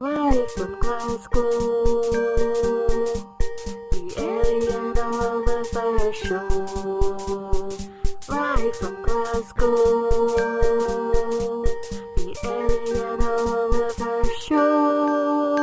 Live from Glasgow, the Ellie and Oliver Show. Live from Glasgow, the Ellie and Oliver Show.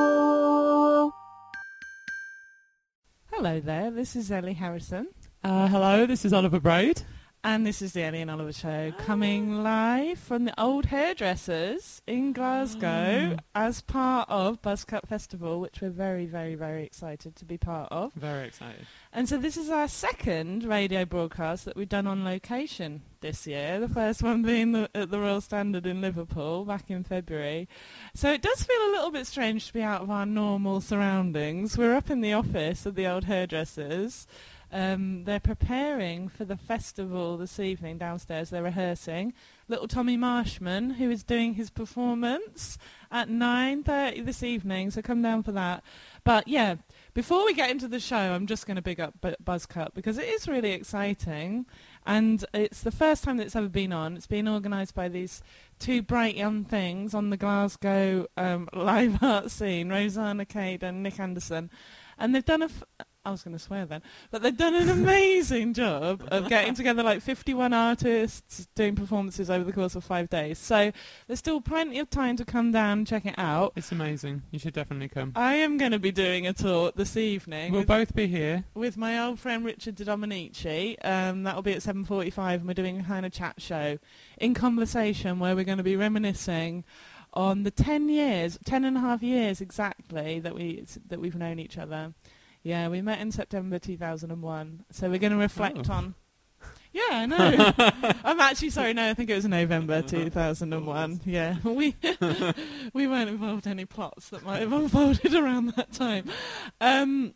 Hello there, this is Ellie Harrison, Uh, hello, this is Oliver Braid. And this is the Ellie and Oliver Show, coming live from the Old Hairdressers in Glasgow mm. as part of Buzzcut Festival, which we're very, very, very excited to be part of. Very excited. And so this is our second radio broadcast that we've done on location this year. The first one being the, at the Royal Standard in Liverpool back in February. So it does feel a little bit strange to be out of our normal surroundings. We're up in the office of the old hairdressers. Um, they're preparing for the festival this evening downstairs. They're rehearsing. Little Tommy Marshman, who is doing his performance at 9.30 this evening, so come down for that. But yeah, before we get into the show, I'm just going to big up Bu- Buzzcut because it is really exciting. And it's the first time that it's ever been on. It's been organised by these two bright young things on the Glasgow um, live art scene, Rosana Cade and Nick Anderson. And they've done a... F- I was going to swear then. But they've done an amazing job of getting together like 51 artists doing performances over the course of five days. So there's still plenty of time to come down and check it out. It's amazing. You should definitely come. I am going to be doing a talk this evening We'll with, both be here. with my old friend Richard DeDomenici. Um, that'll be at 7.45 and we're doing a kind of chat show in conversation where we're going to be reminiscing on the 10 years, 10 and a half years exactly that, we, that we've known each other. Yeah, we met in September 2001. So we're going to reflect Oh. on... Yeah, I know. I'm actually sorry. No, I think it was November 2001. Yeah, we we weren't involved in any plots that might have unfolded around that time. Um,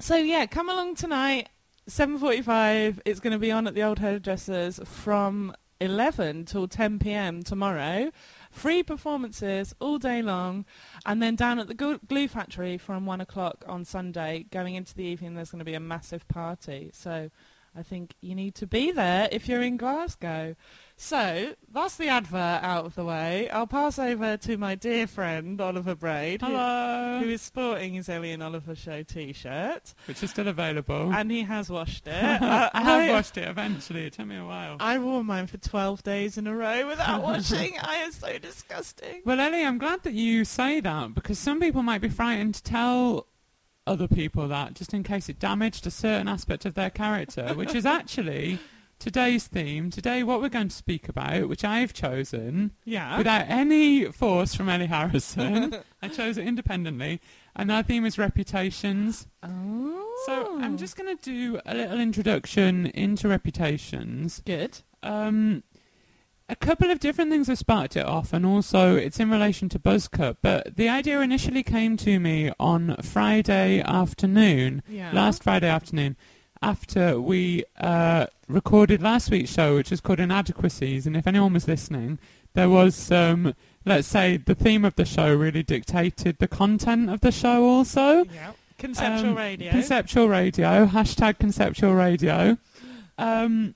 so yeah, come along tonight, 7:45. It's going to be on at the Old Hairdressers from 11 till 10 p.m. tomorrow. Free performances all day long, and then down at the Glue Factory from one o'clock on Sunday. Going into the evening, there's going to be a massive party. So. I think you need to be there if you're in Glasgow. So that's the advert out of the way. I'll pass over to my dear friend Oliver Braid, who- who is sporting his Ellie and Oliver Show T-shirt, Which is still available. and he has washed it. Uh, I have washed it eventually. It took me a while. I wore mine for 12 days in a row without washing. I am so disgusting. Well, Ellie, I'm glad that you say that because some people might be frightened to tell other people that just in case it damaged a certain aspect of their character, which is actually today's theme. Today, what we're going to speak about, which I've chosen, Yeah. without any force from Ellie Harrison. I chose it independently. And our theme is reputations. oh. So I'm just going to do a little introduction into reputations. good. Um, a couple of different things have sparked it off, and also it's in relation to Buzzcut. But the idea initially came to me on Friday afternoon, Yeah. last Friday afternoon, after we uh, recorded last week's show, which was called Inadequacies. And if anyone was listening, there was some, let's say, the theme of the show really dictated the content of the show also. Yeah. Conceptual Um, radio. Conceptual radio, hashtag conceptual radio. Um,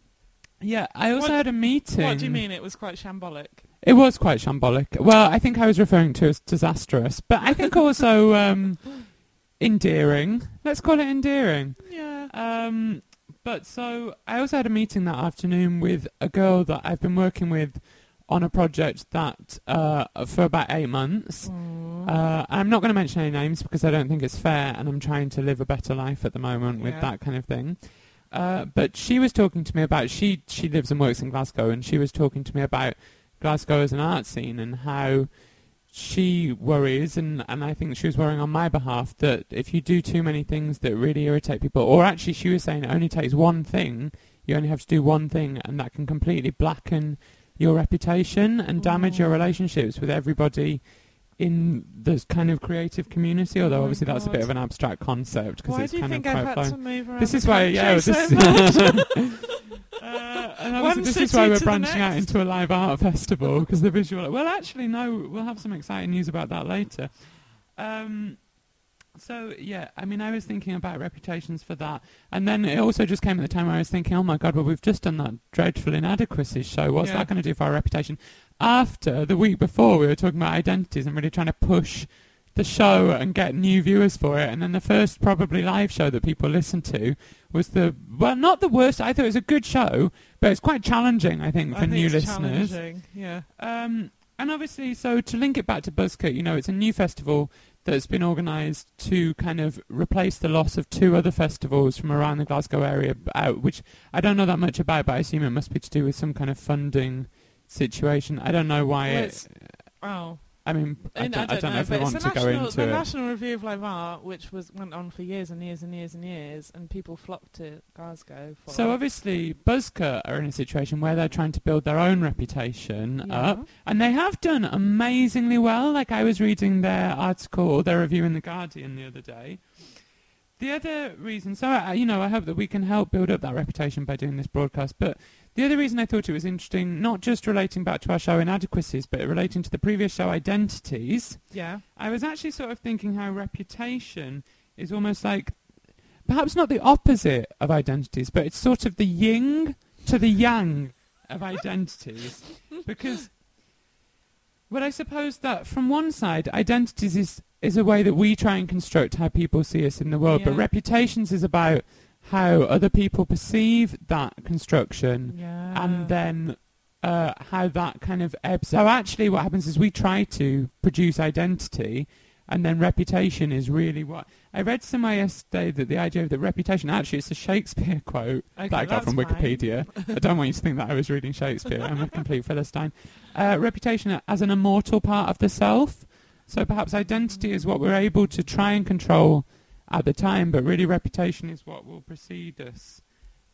yeah, I also What- had a meeting. what do you mean? It was quite shambolic. It was quite shambolic. Well, I think I was referring to as disastrous, but I think also um, endearing. Let's call it endearing. Yeah. Um, but so I also had a meeting that afternoon with a girl that I've been working with on a project that uh, for about eight months. Uh, I'm not going to mention any names because I don't think it's fair, and I'm trying to live a better life at the moment with that kind of thing. Uh, but she was talking to me about she she lives and works in Glasgow, and she was talking to me about Glasgow as an art scene and how she worries, and, and I think she was worrying on my behalf that if you do too many things that really irritate people, or actually she was saying it only takes one thing, you only have to do one thing, and that can completely blacken your reputation and damage your Oh. relationships with everybody in this kind of creative community. Although Oh obviously that's a bit of an abstract concept because it's kind think of quite had to move around This is why, yeah, this, so uh, obviously this is why we're branching out into a live art festival because the visual. Well, actually, no, we'll have some exciting news about that later. Um, so yeah, I mean, I was thinking about reputations for that, and then it also just came at the time where I was thinking, oh my god, well we've just done that dreadful inadequacies show. What's Yeah. that going to do for our reputation? After the week before, we were talking about identities and really trying to push the show and get new viewers for it. And then the first probably live show that people listened to was the well, not the worst. I thought it was a good show, but it's quite challenging. I think for I think new it's listeners. challenging, Yeah. Um, and obviously, so to link it back to Buzzcut, you know, it's a new festival that's been organised to kind of replace the loss of two other festivals from around the Glasgow area, uh, which I don't know that much about, but I assume it must be to do with some kind of funding situation. I don't know why Well, it. it's- Oh. I mean, I don't, I don't know, if but we it's want the to go national, into the it. National Review of Live Art, which was went on for years and years and years and years, and people flocked to Glasgow for. So obviously, Buzzcut are in a situation where they're trying to build their own reputation Yeah. up, and they have done amazingly well. Like I was reading their article, their review in the Guardian the other day. The other reason, so I, you know, I hope that we can help build up that reputation by doing this broadcast. But the other reason I thought it was interesting, not just relating back to our show Inadequacies, but relating to the previous show Identities. yeah, I was actually sort of thinking how reputation is almost like perhaps not the opposite of identities, but it's sort of the yin to the yang of identities. because well I suppose that from one side identities is is a way that we try and construct how people see us in the world, but reputations is about how other people perceive that construction yeah, and then uh, how that kind of ebbs. So actually, what happens is we try to produce identity, and then reputation is really what I read somewhere yesterday that the idea of the reputation actually it's a Shakespeare quote Okay, that I got from. Wikipedia. I don't want you to think that I was reading Shakespeare. I'm a complete philistine. Uh, reputation as an immortal part of the self. So perhaps identity is what we're able to try and control at the time, but really reputation is what will precede us.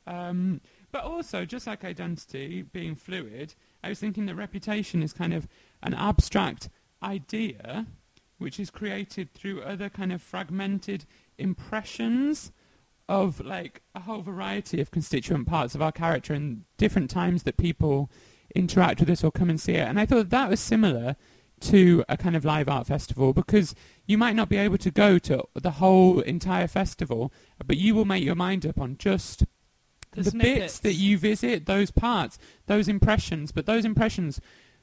Um, but also, just like identity being fluid, I was thinking that reputation is kind of an abstract idea which is created through other kind of fragmented impressions of like a whole variety of constituent parts of our character and different times that people interact with us or come and see it. And I thought that was similar to a kind of live art festival because you might not be able to go to the whole entire festival, but you will make your mind up on just The the, bits that you visit, those parts, those impressions. But those impressions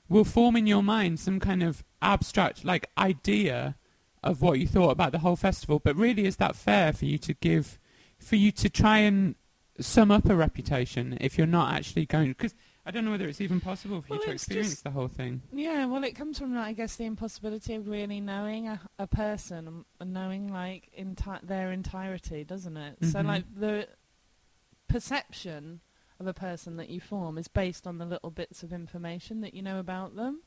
will form in your mind some kind of abstract, like idea of what you thought about the whole festival. But really, is that fair for you to give, for you to try and sum up a reputation if you're not actually going? Because I don't know whether it's even possible for Well, you to experience just- the whole thing. Yeah, well, it comes from, I guess, the impossibility of really knowing a, a person and- knowing like enti- their entirety, doesn't it? So, Mhm. like the perception of a person that you form is based on the little bits of information that you know about them.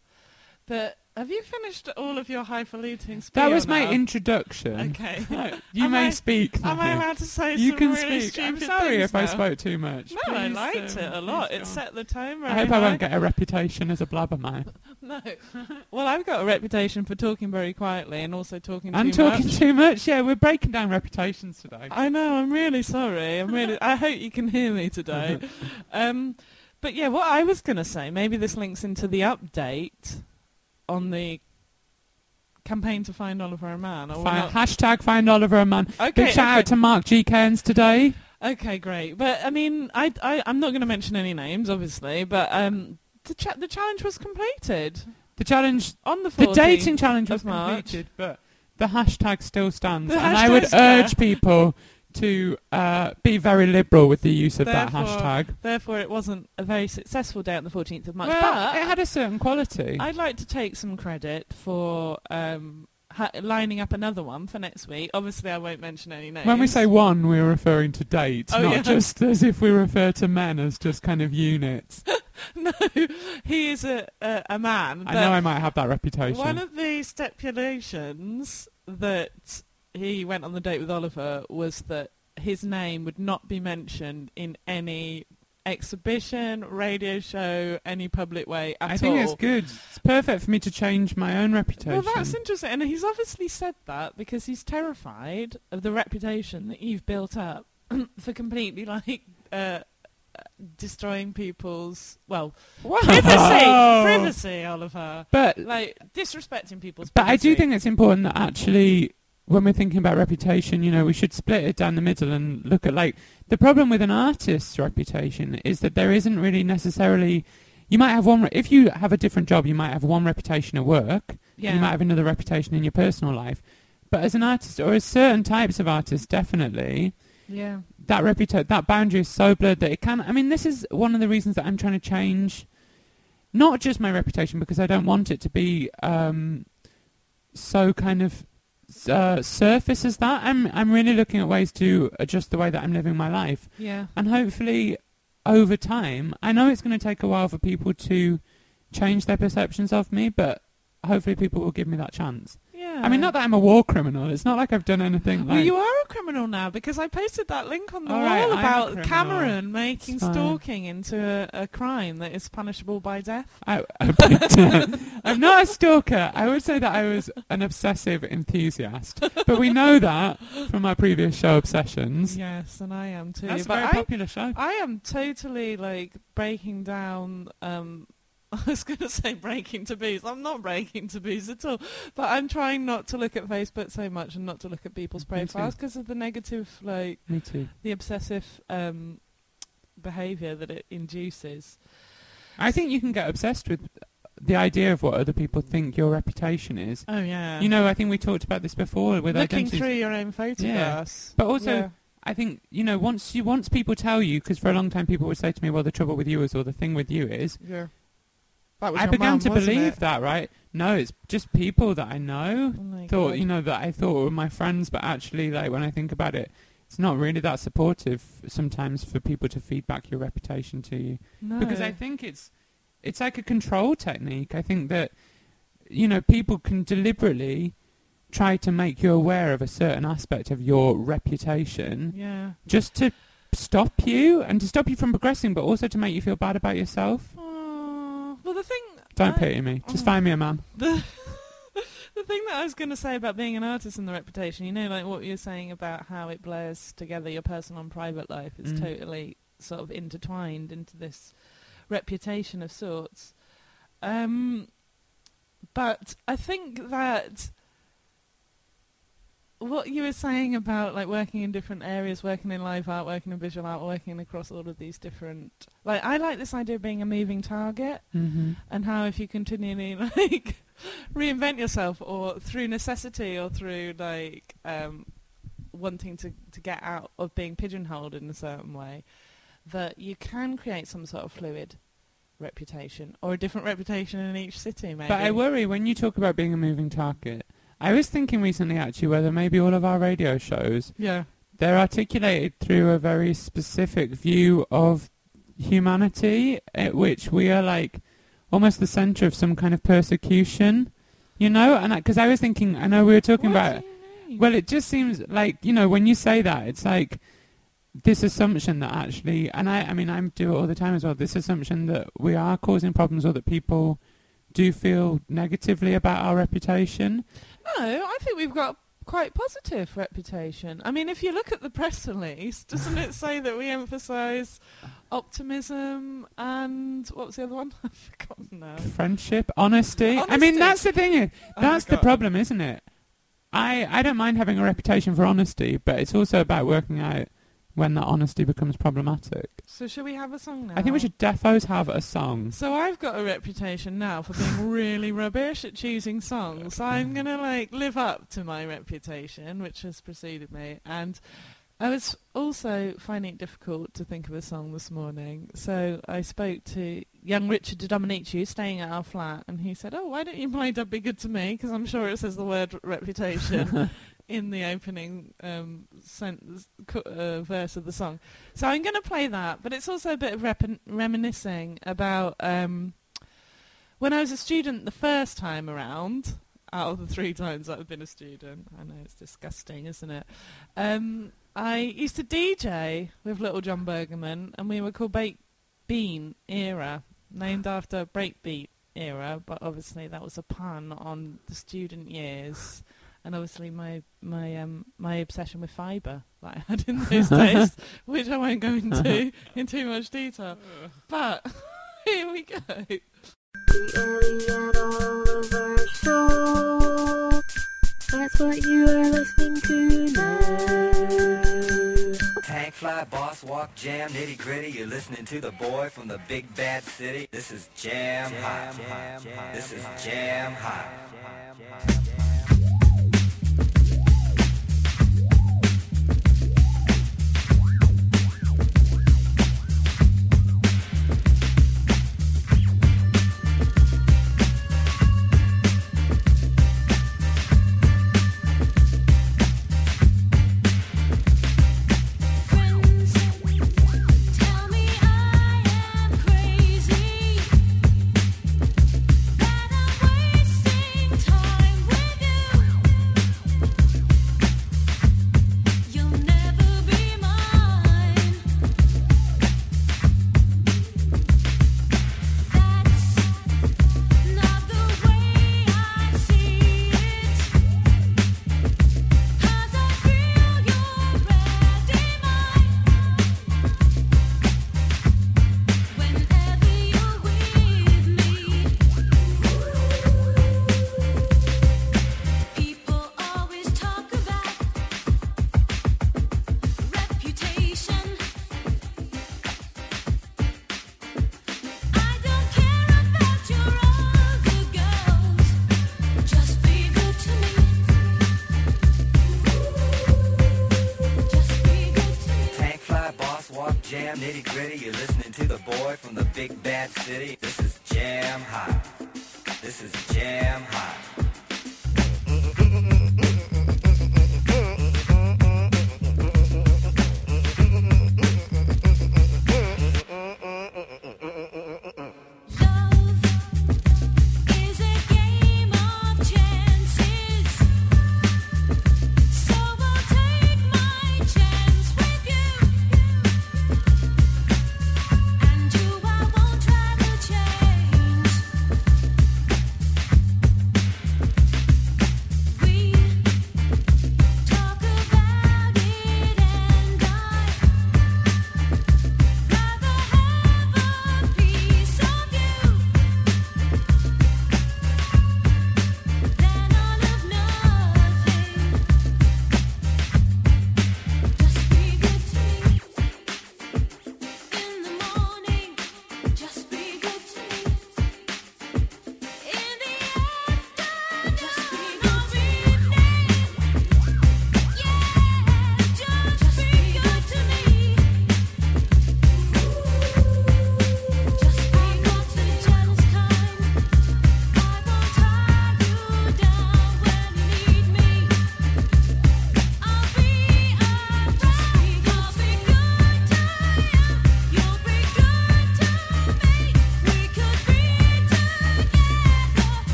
But have you finished all of your highfalutin spiel That was my now? introduction. Okay. you Am may I- speak. Am I allowed to say you some can really speak. I'm sorry if I spoke too much. No, I liked um, it a lot. It set the tone very I hope high. I won't get a reputation as a blabbermouth. No. Well, I've got a reputation for talking very quietly and also talking I'm too talking much. too much. Yeah, we're breaking down reputations today. I know. I'm really sorry. I'm really. I hope you can hear me today. um, but yeah, what I was going to say, maybe this links into the update on the campaign to find Oliver a man. Or Fi- hashtag find Oliver a man. Okay, Big shout okay. out to Mark G. Cairns today. Okay, great. But I mean, I, I I'm not going to mention any names, obviously. But um, the cha- the challenge was completed The challenge, on the 14th. the dating challenge was March. completed, but the hashtag still stands. The and I would urge people to uh, be very liberal with the use of that hashtag. Therefore, it wasn't a very successful day on the 14th of March. well, but it had a certain quality. I'd like to take some credit for um, ha- lining up another one for next week. Obviously, I won't mention any names. When we say one, we're referring to dates, Oh, not yeah. just as if we refer to men as just kind of units. no, he is a a, a man. I know I might have that reputation. One of the stipulations that he went on the date with Oliver was that his name would not be mentioned in any exhibition, radio show, any public way at all. I think all. it's good. It's perfect for me to change my own reputation. Well, that's interesting, and he's obviously said that because he's terrified of the reputation that you've built up for completely like uh, destroying people's well privacy, privacy, Oliver, But like disrespecting people's. but I do think it's important that actually when we're thinking about reputation, you know, we should split it down the middle and look at like the problem with an artist's reputation is that there isn't really necessarily you might have one re- if you have a different job, you might have one reputation at work Yeah. You might have another reputation in your personal life. But as an artist, or as certain types of artists, definitely, Yeah. that reputa- that boundary is so blurred that it can. I mean, this is one of the reasons that I'm trying to change, not just my reputation, because I don't want it to be um, so kind of uh, surface as that. I'm I'm really looking at ways to adjust the way that I'm living my life, Yeah. and hopefully, over time, I know it's going to take a while for people to change their perceptions of me, but hopefully, people will give me that chance. Yeah. I mean, not that I'm a war criminal. It's not like I've done anything. Well, you are a criminal now because I posted that link on the All wall right, about. Cameron making stalking into a, a crime that is punishable by death. I, I, I'm not a stalker. I would say that I was an obsessive enthusiast, but we know that from our previous show, Obsessions. Yes, and I am too. That's a but very I, popular show. I am totally like breaking down. Um, I was going to say breaking taboos. I'm not breaking taboos at all. But I'm trying not to look at Facebook so much and not to look at people's profiles because of the negative, like Me too. the obsessive um, behaviour that it induces. I think you can get obsessed with the idea of what other people think your reputation is. Oh yeah. You know, I think we talked about this before with looking identities. through your own photographs. But also, Yeah. I think you know once you once people tell you, because for a long time people would say to me, "Well, the trouble with you is, or the thing with you is." Yeah. That was I began mum, to believe it? that, right? No, it's just people that I know Oh thought God. you know that I thought were my friends, but actually, like when I think about it, it's not really that supportive sometimes for people to feedback your reputation to you no. because I think it's it's like a control technique. I think that you know people can deliberately try to make you aware of a certain aspect of your reputation yeah. just to stop you and to stop you from progressing, but also to make you feel bad about yourself. Oh, well, the thing. Don't I- pity me. Just Oh. find me a man. The the thing that I was going to say about being an artist and the reputation, you know, like what you're saying about how it blurs together your personal and private life is Mm. totally sort of intertwined into this reputation of sorts. Um, but I think that what you were saying about like working in different areas, working in live art, working in visual art, working across all of these different like I like this idea of being a moving target Mm-hmm. and how if you continually like reinvent yourself or through necessity or through like um, wanting to, to get out of being pigeonholed in a certain way that you can create some sort of fluid reputation or a different reputation in each city maybe But I worry when you talk about being a moving target. I was thinking recently actually whether maybe all of our radio shows yeah they're articulated through a very specific view of humanity at which we are like almost the center of some kind of persecution, you know? And because I, was thinking, I know we were talking What about do you mean? Well, it just seems like you know when you say that, it's like this assumption that actually, and I, I mean, I do it all the time as well. This assumption that we are causing problems or that people do feel negatively about our reputation. No, I think we've got quite positive reputation. I mean, if you look at the press release, doesn't it say that we emphasise optimism and what was the other one? I've forgotten now. Friendship, honesty. I mean, that's the thing. I That's the problem, isn't it? I I don't mind having a reputation for honesty, but it's also about working out when that honesty becomes problematic. So should we have a song now? I think we should defos have a song. So I've got a reputation now for being really rubbish at choosing songs. So I'm gonna like live up to my reputation, which has preceded me. And I was also finding it difficult to think of a song this morning. So I spoke to young Richard DeDomenici, staying at our flat, and he said, "Oh, why don't you play "Don't Be Good to Me"? Because I'm sure it says the word reputation." in the opening um, sentence, uh, verse of the song. So I'm going to play that, but it's also a bit of rep- reminiscing about um, when I was a student the first time around. Out of the three times I've been a student, I know it's disgusting, isn't it? Um, I used to DJ with Little John Bergerman, and we were called Baked Bean Era, named after Breakbeat Era, but obviously that was a pun on the student years and obviously my my um my obsession with fibre that I had in those days, which I won't go into in too much detail. But here we go. The Ellie and Oliver Show. That's what you are listening to now. Tank fly, boss walk, jam, nitty gritty. You're listening to the boy from the big bad city. This is jam hot. This is jam hot. jam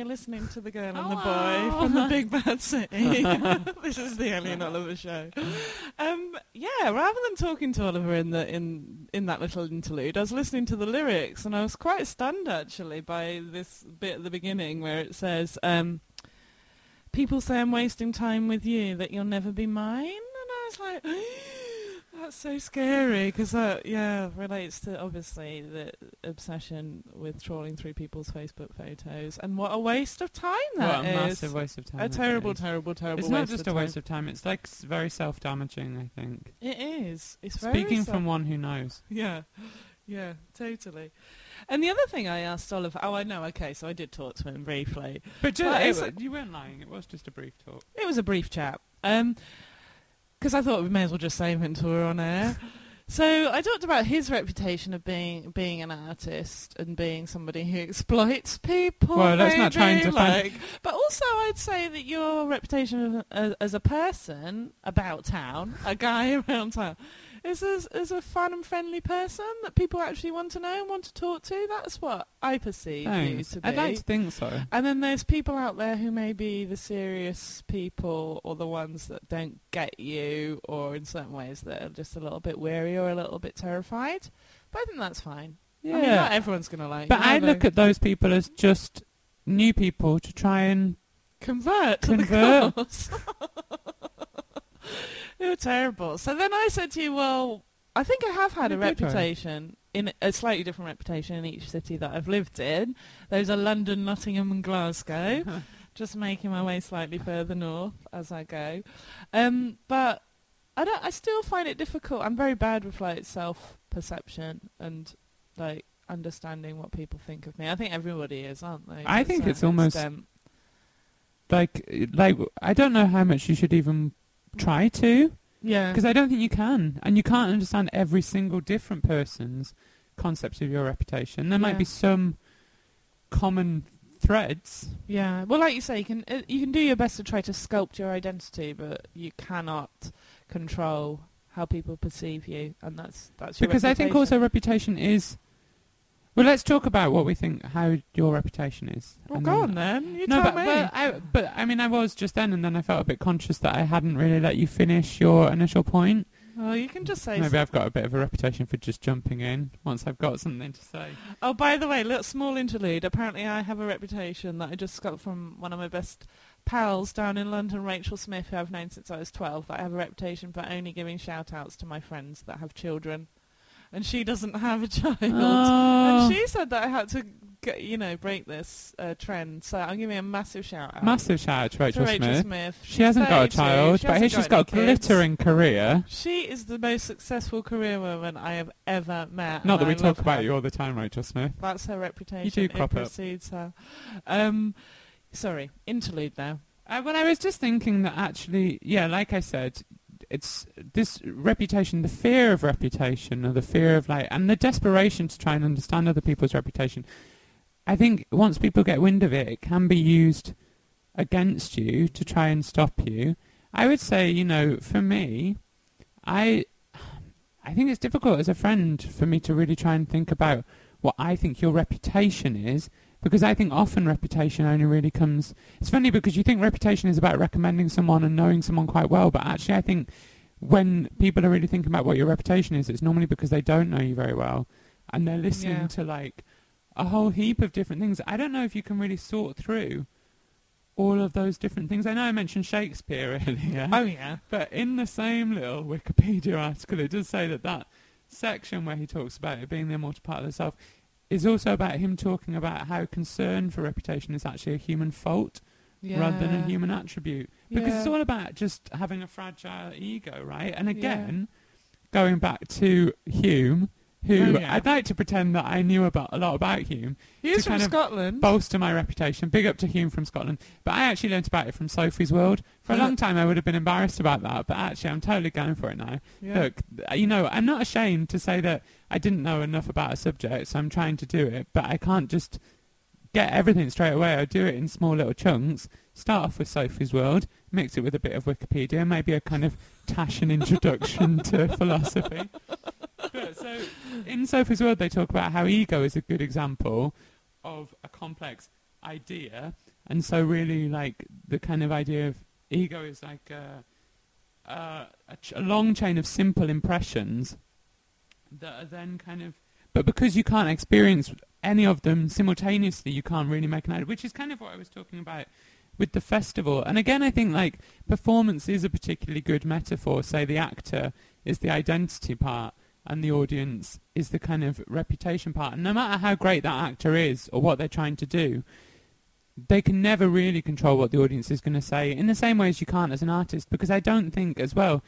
you're listening to the girl and the boy from the Big Bad City. this is the Ellie and Oliver show. Um, yeah, rather than talking to Oliver in the in in that little interlude, I was listening to the lyrics, and I was quite stunned actually by this bit at the beginning where it says, um, "People say I'm wasting time with you, that you'll never be mine," and I was like. That's so scary because that, yeah, relates to obviously the obsession with trawling through people's Facebook photos, and what a waste of time that what a is. massive waste of time. a terrible, terrible, terrible. It's not just a waste of time. It's like s- very self-damaging. I think. It is. It's very Speaking from one who knows. Yeah, yeah, totally. And the other thing I asked Oliver, oh, I know, okay, so I did talk to him briefly. But Well, it you weren't lying. It was just a brief talk. It was a brief chat. Um 'cause I thought we may as well just say we're on air. So I talked about his reputation of being being an artist and being somebody who exploits people. Well, that's not trying maybe, to find- but also I'd say that your reputation as, uh, as a person about town, a guy around town, is as is a fun and friendly person that people actually want to know and want to talk to. That's what I perceive Thanks. you to be. I'd like to think so. And then there's people out there who may be the serious people or the ones that don't get you or in certain ways that are just a little bit weary or a little bit terrified. But I think that's fine. Yeah. I mean, not everyone's going to like but I look at those people as just new people to try and Convert to Convert. cause. You're terrible. So then I said to you, well, I think I have had a You reputation, in a slightly different reputation in each city that I've lived in. Those are London, Nottingham and Glasgow. just making my way slightly further north as I go. Um, but I don't. I still find it difficult. I'm very bad with like self perception and like understanding what people think of me. I think everybody is, aren't they? I think it's almost- extent. like like I don't know how much you should even try to yeah. because I don't think you can, and you can't understand every single different person's concepts of your reputation. There Yeah. might be some common threads. Yeah, well, like you say, you can uh, you can do your best to try to sculpt your identity, but you cannot control how people perceive you, and that's that's your because I think also reputation is. Well, let's talk about what we think how your reputation is. Well, go then- on then. You no, tell but, me. but I, but I mean, I was just then, and then I felt a bit conscious that I hadn't really let you finish your initial point. well, you can just say. Maybe so- I've got a bit of a reputation for just jumping in once I've got something to say. Oh, by the way, little small interlude. Apparently, I have a reputation that I just got from one of my best pals down in London, Rachel Smith, who I've known since I was 12, that I have a reputation for only giving shout outs to my friends that have children. And she doesn't have a child. Oh. And she said that I had to, g you know, break this uh, trend. So I'm giving a massive shout out. Massive shout out to to Rachel, Rachel Smith. Smith. She hasn't got a child, she but here she's got a any kids. glittering career. She is the most successful career woman I have ever met. Not that we I talk about her. you all the time, Rachel Smith. That's her reputation. You do crop it up. precedes her. Um, sorry, interlude now. Uh, well, I was just thinking that actually, yeah, like I said, it's this reputation, the fear of reputation, or the fear of like, and the desperation to try and understand other people's reputation. I think once people get wind of it, it can be used against you to try and stop you. I would say, you know, for me, I, I think it's difficult as a friend for me to really try and think about what I think your reputation is, because I think often reputation only really comes it's funny because you think reputation is about recommending someone and knowing someone quite well, but actually I think when people are really thinking about what your reputation is, it's normally because they don't know you very well and they're listening Yeah. to like a whole heap of different things. I don't know if you can really sort through all of those different things. I know I mentioned Shakespeare earlier, Oh yeah. but in the same little Wikipedia article, it does say that that section where he talks about it being the immortal part of the self is also about him talking about how concern for reputation is actually a human fault yeah. rather than a human attribute. Because it's all about just having a fragile ego, right? And Yeah. again, going back to Hume, who Oh, yeah. I'd like to pretend that I knew about a lot about Hume, He's to from Scotland. bolster my reputation. Big up to Hume from Scotland. But I actually learnt about it from Sophie's World. For a uh-huh. long time, I would have been embarrassed about that, but actually, I'm totally going for it now. Yeah. Look, you know, I'm not ashamed to say that I didn't know enough about a subject, so I'm trying to do it, but I can't just get everything straight away. I do it in small little chunks. Start off with Sophie's World, mix it with a bit of Wikipedia, maybe a kind of Tashan introduction to philosophy. So, in Sophie's World, they talk about how ego is a good example of a complex idea, and so really, like the kind of idea of ego is like a, a, a, ch- a long chain of simple impressions that are then kind of, but because you can't experience any of them simultaneously, you can't really make an idea, which is kind of what I was talking about with the festival. And again, I think like performance is a particularly good metaphor. Say the actor is the identity part and the audience is the kind of reputation part. And no matter how great that actor is or what they're trying to do, they can never really control what the audience is going to say in the same way as you can't as an artist. Because I don't think as well,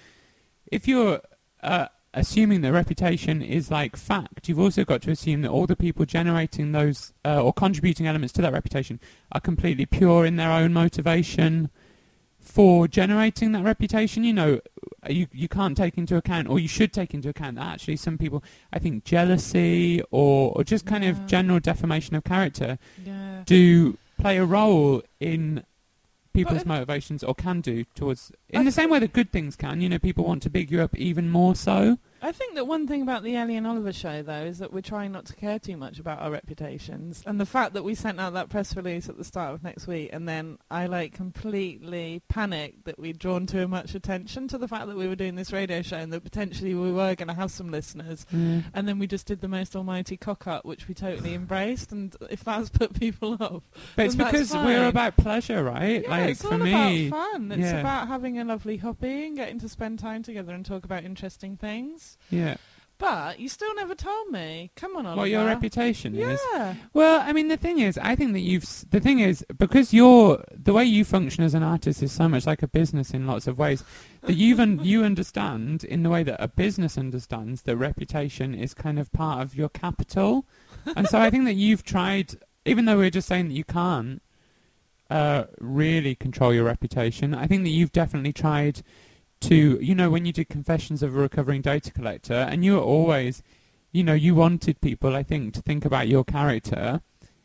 if you're uh, assuming that reputation is like fact, you've also got to assume that all the people generating those uh, or contributing elements to that reputation are completely pure in their own motivation for generating that reputation. You know, you you can't take into account, or you should take into account that actually some people, I think, jealousy or or just kind Yeah. of general defamation of character yeah. do play a role in people's motivations or can do towards in the same way that good things can you know people want to big you up even more so I think that one thing about the Ellie and Oliver show, though, is that we're trying not to care too much about our reputations. And the fact that we sent out that press release at the start of next week, and then I like completely panicked that we'd drawn too much attention to the fact that we were doing this radio show and that potentially we were going to have some listeners. Mm. And then we just did the most almighty cock up, which we totally embraced. And if that's put people off, but it's because fine. we're about pleasure right yeah, like it's for all me about fun. It's yeah. about having a lovely hobby and getting to spend time together and talk about interesting things. Yeah But you still never told me. Come on, Oliver. what your reputation is Yeah. well i mean the thing is i think that you've s- the thing is because you're the way you function as an artist is so much like a business in lots of ways that you've un- you understand in the way that a business understands that reputation is kind of part of your capital and so i think that you've tried even though we're just saying that you can't uh, really control your reputation i think that you've definitely tried to you know when you did confessions of a recovering data collector and you were always you know you wanted people i think to think about your character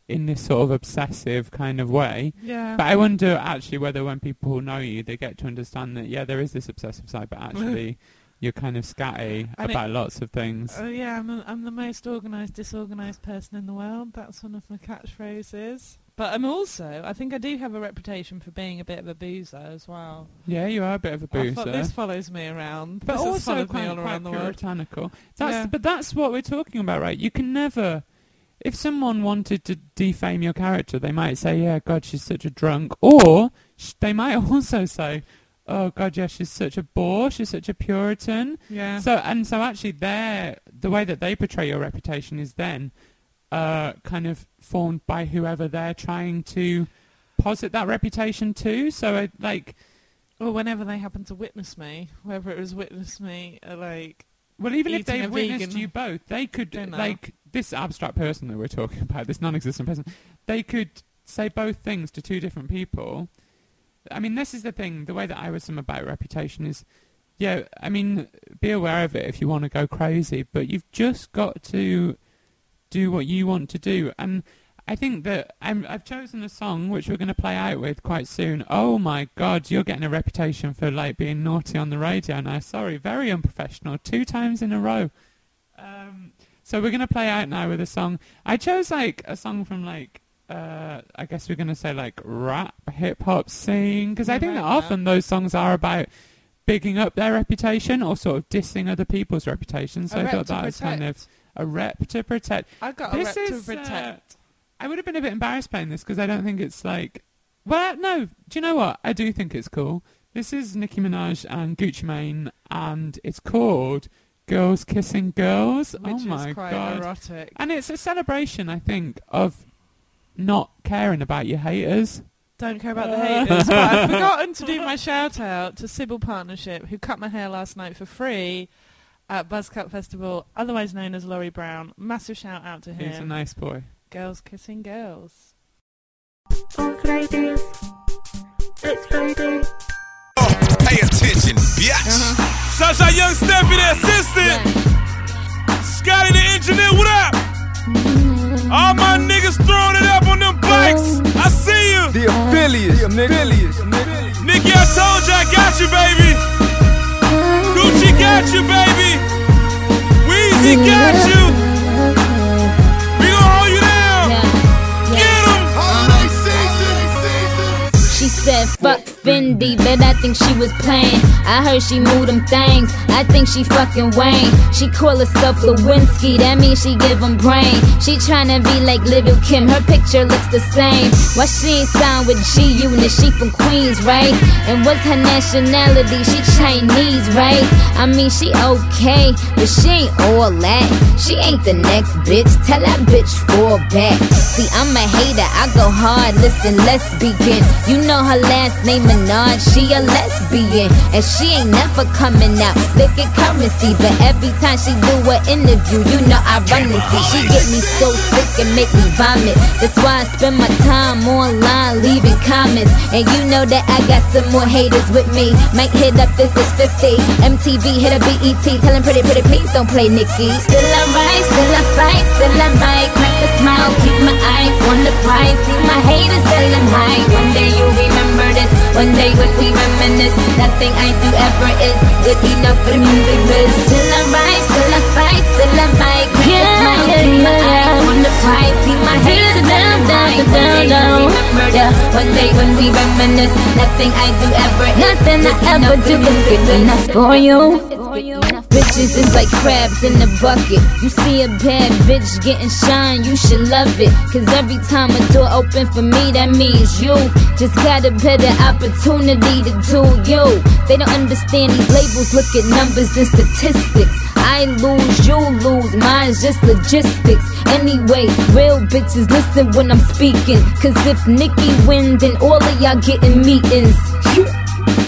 in this sort of obsessive kind of way Yeah. but I wonder actually whether when people know you, they get to understand that yeah, there is this obsessive side, but actually you're kind of scatty And it- about lots of things. Oh yeah, I'm, a, I'm the most organised, disorganised person in the world. That's one of my catchphrases. But I'm also, I think I do have a reputation for being a bit of a boozer as well. yeah, you are a bit of a I thought boozer, this follows me around. but this also quite, me all quite around the world. puritanical. That's Yeah. but that's what we're talking about, right? You can never. if someone wanted to defame your character, they might say, "Yeah, God, she's such a drunk," or they might also say, "Oh God, yeah, she's such a bore. She's such a Puritan." Yeah. So and so actually, the way that they portray your reputation is then uh, kind of formed by whoever they're trying to posit that reputation to. So it, like, or whenever they happen to witness me, whether it was witness me, uh, like well, even if they've witnessed vegan you both, they could like this abstract person that we're talking about, this non-existent person. They could say both things to two different people. I mean, this is the thing. The way that I was some about reputation is, yeah. I mean, be aware of it if you want to go crazy, but you've just got to do what you want to do. And I think that I'm, I've chosen a song which we're going to play out with quite soon. Oh my God, you're getting a reputation for like being naughty on the radio now. Sorry, very unprofessional. Two times in a row. Um, so we're going to play out now with a song. I chose like a song from like. Uh, I guess we're going to say like rap, hip hop scene, because I think that yeah. often those songs are about bigging up their reputation or sort of dissing other people's reputations. So I thought that was kind of. A rep to protect. I got a This rep is, to protect. I would have been a bit embarrassed playing this because I don't think it's like. Well, no. Do you know what? I do think it's cool. This is Nicki Minaj and Gucci Mane, and it's called "Girls Kissing Girls." which oh my quite god! erotic. And it's a celebration, I think, of not caring about your haters. Don't care about the Uh. haters. but I've forgotten to do my shout out to Sybil Partnership, who cut my hair last night for free at Buzzcut Festival, otherwise known as Laurie Brown. Massive shout out to him. He's a nice boy. Girls kissing girls. On Fridays, it's Friday. Pay attention, bitch. Uh-huh. Sunshine Young Steffi, the assistant. Scotty, the engineer, what up? Mm-hmm. All my niggas throwing it up on them bikes. Mm-hmm. I see you. The affiliates, the affiliates. Nicki, I told you I got you, baby. Got you, baby. Weezy got you. Fendi, but I think she was playing. I heard she moved them things. I think she fucking Wayne. She call herself Lewinsky, that means she give him brain. She tryna be like Lil Kim, her picture looks the same. Why she ain't signed with G Unit? She from Queens, right? And what's her nationality? She Chinese, right? I mean, she okay, but she ain't all that. She ain't the next bitch. Tell that bitch fall back. See, I'm a hater. I go hard. Listen, let's begin. You know her last name Minaj. She a lesbian, and she ain't never coming out. Look at currency, but every time she do an interview, you know I run the see. She get me so sick and make me vomit. That's why I spend my time online leaving comments. And you know that I got some more haters with me. Might hit up this is 50. MTV hit a BET. telling pretty, pretty, please don't play Nicki. Still I rise, still I fight, still I might crack a smile, keep my eyes on the prize. See my haters tell them high. One day you remember this. One day when we reminisce, nothing I do ever is good enough for the music biz. Still I rise, still I fight, still I might crack a smile, keep my eyes on the prize. See my haters tell them high. One day you remember this. One day when we reminisce, nothing I do ever is nothing I ever do is good enough for you. Bitches is like crabs in a bucket. You see a bad bitch getting shine, you should love it. Cause every time a door open for me, that means you just got a better opportunity to do you. They don't understand these labels, look at numbers and statistics. I lose, you lose, mine's just logistics. Anyway, real bitches listen when I'm speaking. Cause if Nicki win, then all of y'all getting meetings.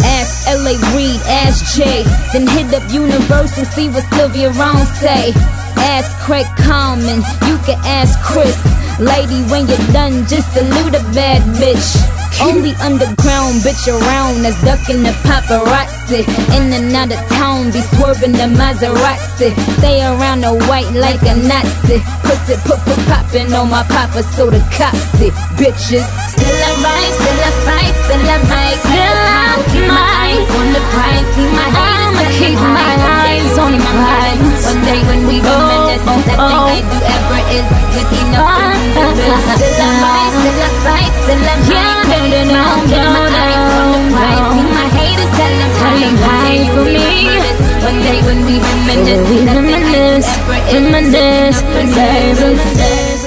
Ask L.A. Reid, ask Jay, then hit up Universal, and see what Sylvia Rhone say. Ask Craig Kallman, you can ask Chris. Lady, when you're done, just salute a bad bitch. Only underground bitch around that's ducking the paparazzi. In and out of town, be swerving the Maserati. Stay around the white like a Nazi. Pussy put put popping on my papa, so the cops see. Bitches. Still I rise, still I fight, still I might. Keep my eyes on the prize. I'ma keep my eyes on the prize. One day when we reminisce, nothing I do ever is good enough. Still I rise, still I fight, still I. Keep my eyes on the prize. See my haters tell them high for me. One day when we reminisce, nothing I do ever is good enough.